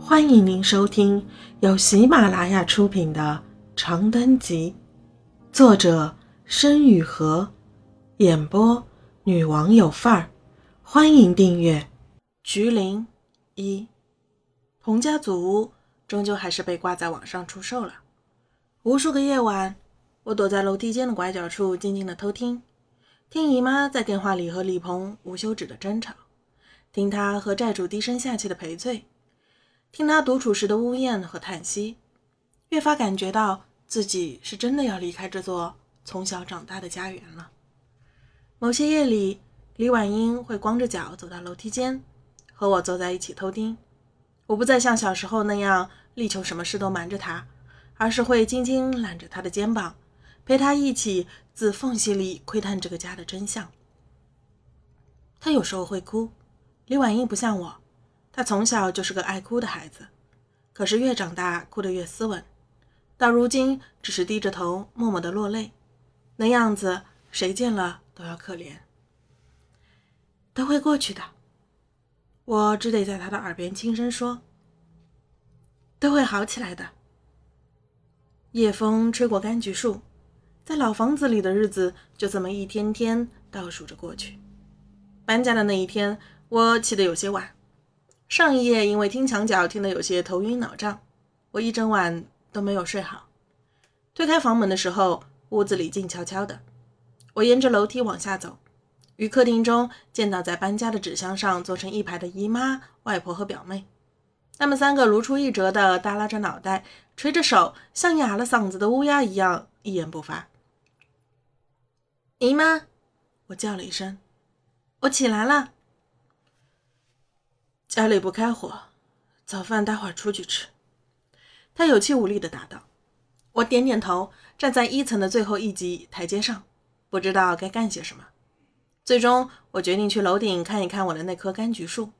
欢迎您收听由喜马拉雅出品的《长灯集》，作者申雨禾，演播女王有范儿。欢迎订阅。菊林一，彭家祖屋终究还是被挂在网上出售了。无数个夜晚，我躲在楼梯间的拐角处，静静的偷听，听姨妈在电话里和李鹏无休止的争吵，听他和债主低声下气的赔罪。听他独处时的呜咽和叹息，越发感觉到自己是真的要离开这座从小长大的家园了。某些夜里，李婉英会光着脚走到楼梯间，和我坐在一起偷听。我不再像小时候那样力求什么事都瞒着她，而是会轻轻揽着她的肩膀，陪她一起自缝隙里窥探这个家的真相。她有时候会哭，李婉英不像我。他从小就是个爱哭的孩子，可是越长大哭得越斯文，到如今只是低着头默默的落泪，那样子谁见了都要可怜。都会过去的，我只得在他的耳边轻声说：“都会好起来的。”夜风吹过柑橘树，在老房子里的日子就这么一天天倒数着过去。搬家的那一天，我起得有些晚。上一夜因为听墙角听得有些头晕脑胀，我一整晚都没有睡好。推开房门的时候，屋子里静悄悄的。我沿着楼梯往下走，于客厅中见到在搬家的纸箱上坐成一排的姨妈、外婆和表妹。他们三个如出一辙的耷拉着脑袋，垂着手，像哑了嗓子的乌鸦一样一言不发。姨妈，我叫了一声，我起来了。家里不开火，早饭待会儿出去吃。他有气无力地答道。我点点头，站在一层的最后一级台阶上，不知道该干些什么。最终，我决定去楼顶看一看我的那棵柑橘树。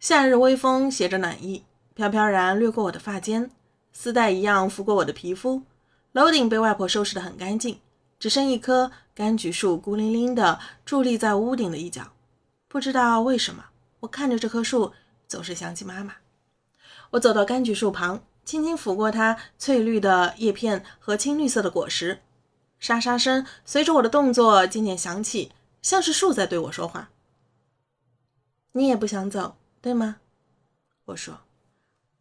夏日微风携着暖意，飘飘然掠过我的发间，丝带一样拂过我的皮肤。楼顶被外婆收拾得很干净，只剩一棵柑橘树孤零零地伫立在屋顶的一角。不知道为什么。我看着这棵树，总是想起妈妈。我走到柑橘树旁，轻轻抚过它翠绿的叶片和青绿色的果实，沙沙声随着我的动作渐渐响起，像是树在对我说话。你也不想走，对吗？我说。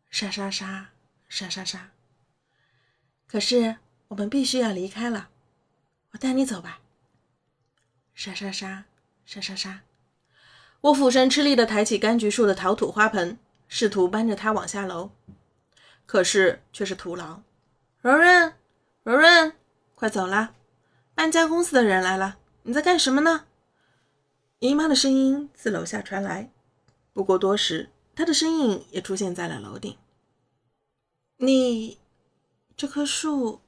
沙沙沙，沙沙沙。可是我们必须要离开了，我带你走吧。沙沙沙，沙沙沙。我俯身吃力地抬起柑橘树的陶土花盆，试图搬着它往下楼，可是却是徒劳。柔润，柔润，快走啦！搬家公司的人来了，你在干什么呢？姨妈的声音自楼下传来。不过多时，她的身影也出现在了楼顶。你，这棵树……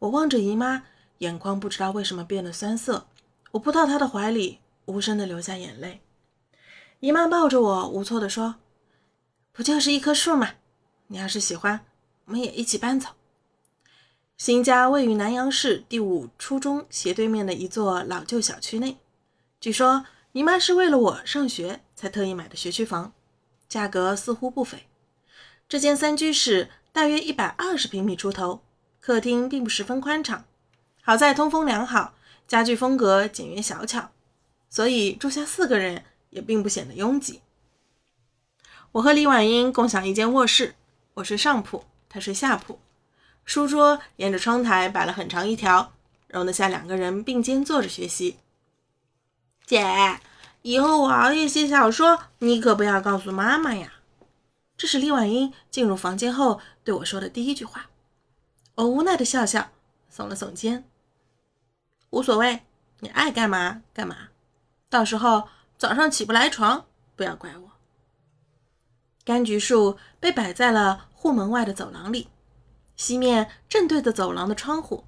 我望着姨妈，眼眶不知道为什么变得酸涩。我扑到她的怀里，无声地流下眼泪。姨妈抱着我，无措地说：“不就是一棵树吗？你要是喜欢，我们也一起搬走。”新家位于南阳市第五初中斜对面的一座老旧小区内。据说姨妈是为了我上学才特意买的学区房，价格似乎不菲。这间三居室大约一百二十平米出头，客厅并不十分宽敞，好在通风良好，家具风格简约小巧，所以住下四个人。也并不显得拥挤。我和李婉英共享一间卧室，我睡上铺，她睡下铺。书桌沿着窗台摆了很长一条，容得下两个人并肩坐着学习。姐，以后我熬夜写小说，你可不要告诉妈妈呀。这是李婉英进入房间后对我说的第一句话。我无奈的笑笑，耸了耸肩，无所谓，你爱干嘛干嘛，到时候。早上起不来床，不要怪我。柑橘树被摆在了户门外的走廊里，西面正对着走廊的窗户。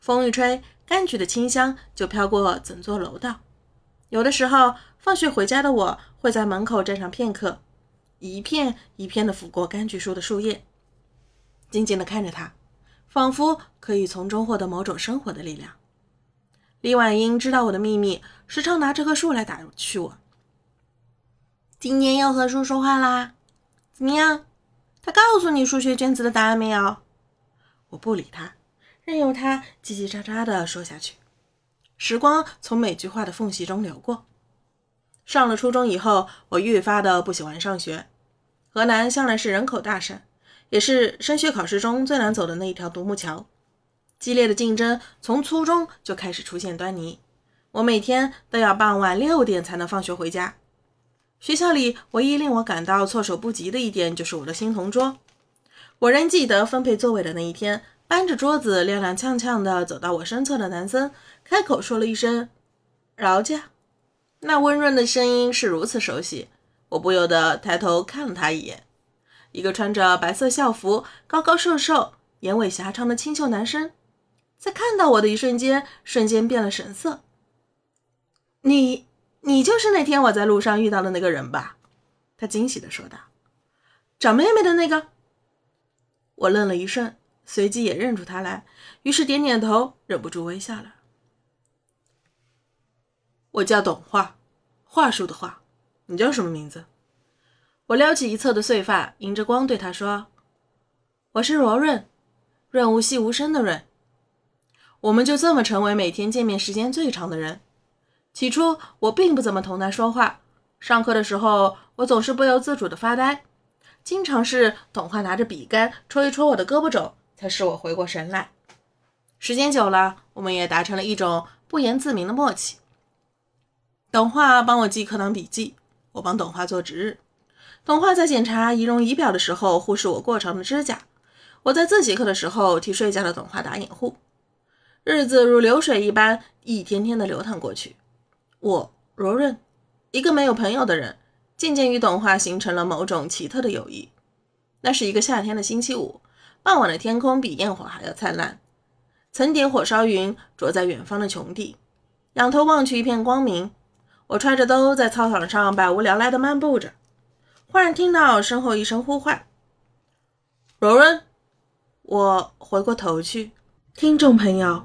风一吹，柑橘的清香就飘过整座楼道。有的时候，放学回家的我会在门口站上片刻，一片一片地抚过柑橘树的树叶，静静地看着它，仿佛可以从中获得某种生活的力量。李婉英知道我的秘密，时常拿这棵树来打趣我。今年又和树说话啦？怎么样？他告诉你数学卷子的答案没有？我不理他，任由他叽叽喳喳地说下去。时光从每句话的缝隙中流过。上了初中以后，我愈发的不喜欢上学。河南向来是人口大省，也是升学考试中最难走的那一条独木桥。激烈的竞争从初中就开始出现端倪。我每天都要傍晚六点才能放学回家。学校里唯一令我感到措手不及的一点就是我的新同桌。我仍记得分配座位的那一天，搬着桌子踉踉跄跄地走到我身侧的男生，开口说了一声“饶家”。那温润的声音是如此熟悉，我不由得抬头看了他一眼。一个穿着白色校服、高高瘦瘦、眼尾狭长的清秀男生，在看到我的一瞬间，瞬间变了神色。你，你就是那天我在路上遇到的那个人吧？他惊喜地说道。找妹妹的那个。我愣了一瞬，随即也认出他来，于是点点头，忍不住微笑了。我叫董话，话术的话。你叫什么名字？我撩起一侧的碎发，迎着光对他说：“我是罗润，润无细无声的润。”我们就这么成为每天见面时间最长的人。起初我并不怎么同他说话，上课的时候我总是不由自主的发呆，经常是董话拿着笔杆戳一戳我的胳膊肘，才使我回过神来。时间久了，我们也达成了一种不言自明的默契。董话帮我记课堂笔记，我帮董话做值日。董话在检查仪容仪表的时候忽视我过长的指甲，我在自习课的时候替睡觉的董话打掩护。日子如流水一般，一天天的流淌过去。我柔润，一个没有朋友的人，渐渐与董话形成了某种奇特的友谊。那是一个夏天的星期五，傍晚的天空比焰火还要灿烂，层叠火烧云着在远方的穹顶，仰头望去一片光明。我揣着兜在操场上百无聊赖地漫步着，忽然听到身后一声呼唤：“柔润！”我回过头去，听众朋友，